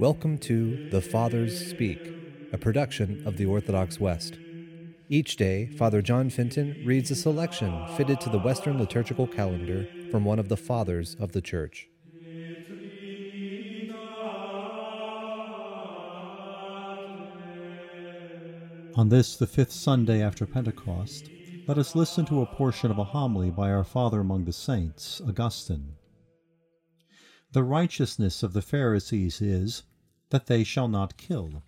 Welcome to The Fathers Speak, a production of the Orthodox West. Each day, Father John Fenton reads a selection fitted to the Western liturgical calendar from one of the Fathers of the Church. On this, the fifth Sunday after Pentecost, let us listen to a portion of a homily by our Father among the Saints, Augustine. The righteousness of the Pharisees is that they shall not kill.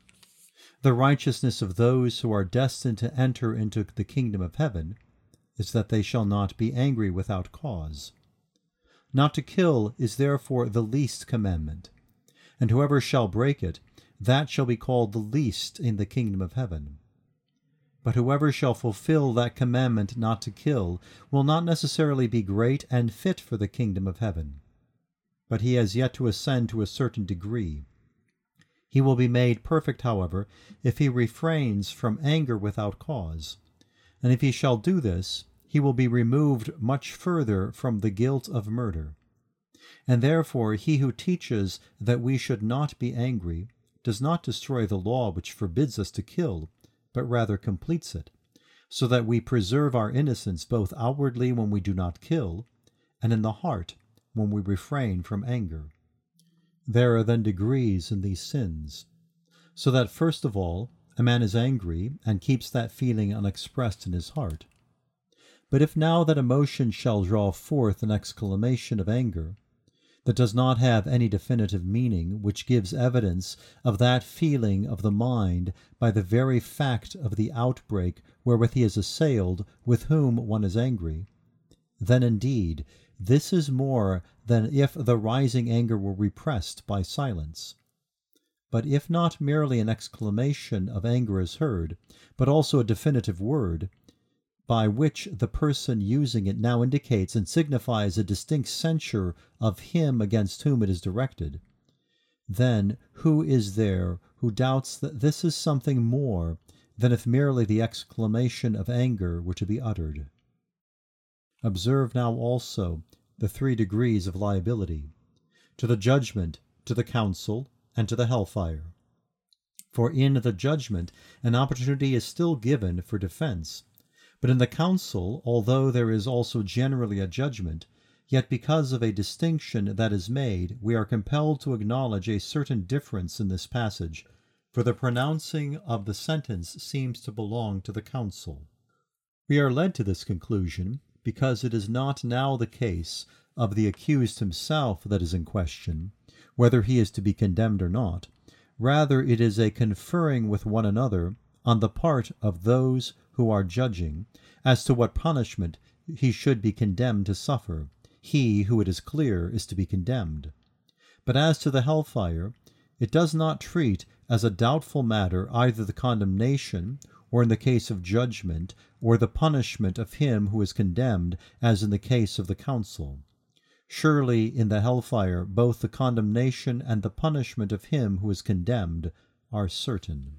The righteousness of those who are destined to enter into the kingdom of heaven is that they shall not be angry without cause. Not to kill is therefore the least commandment, and whoever shall break it, that shall be called the least in the kingdom of heaven. But whoever shall fulfill that commandment not to kill will not necessarily be great and fit for the kingdom of heaven but he has yet to ascend to a certain degree. He will be made perfect, however, if he refrains from anger without cause. And if he shall do this, he will be removed much further from the guilt of murder. And therefore he who teaches that we should not be angry does not destroy the law which forbids us to kill, but rather completes it, so that we preserve our innocence both outwardly when we do not kill, and in the heart when we refrain from anger. There are then degrees in these sins, so that first of all, a man is angry and keeps that feeling unexpressed in his heart. But if now that emotion shall draw forth an exclamation of anger, that does not have any definitive meaning, which gives evidence of that feeling of the mind by the very fact of the outbreak wherewith he is assailed with whom one is angry, then indeed this is more than if the rising anger were repressed by silence. But if not merely an exclamation of anger is heard, but also a definitive word, by which the person using it now indicates and signifies a distinct censure of him against whom it is directed, then who is there who doubts that this is something more than if merely the exclamation of anger were to be uttered? Observe now also the three degrees of liability to the judgment, to the council, and to the hellfire. For in the judgment an opportunity is still given for defense, but in the council, although there is also generally a judgment, yet because of a distinction that is made, we are compelled to acknowledge a certain difference in this passage, for the pronouncing of the sentence seems to belong to the council. We are led to this conclusion because it is not now the case of the accused himself that is in question, whether he is to be condemned or not. Rather, it is a conferring with one another on the part of those who are judging as to what punishment he should be condemned to suffer, he who it is clear is to be condemned. But as to the hellfire, it does not treat as a doubtful matter either the condemnation or in the case of judgment, or the punishment of him who is condemned, as in the case of the council. Surely in the hellfire both the condemnation and the punishment of him who is condemned are certain.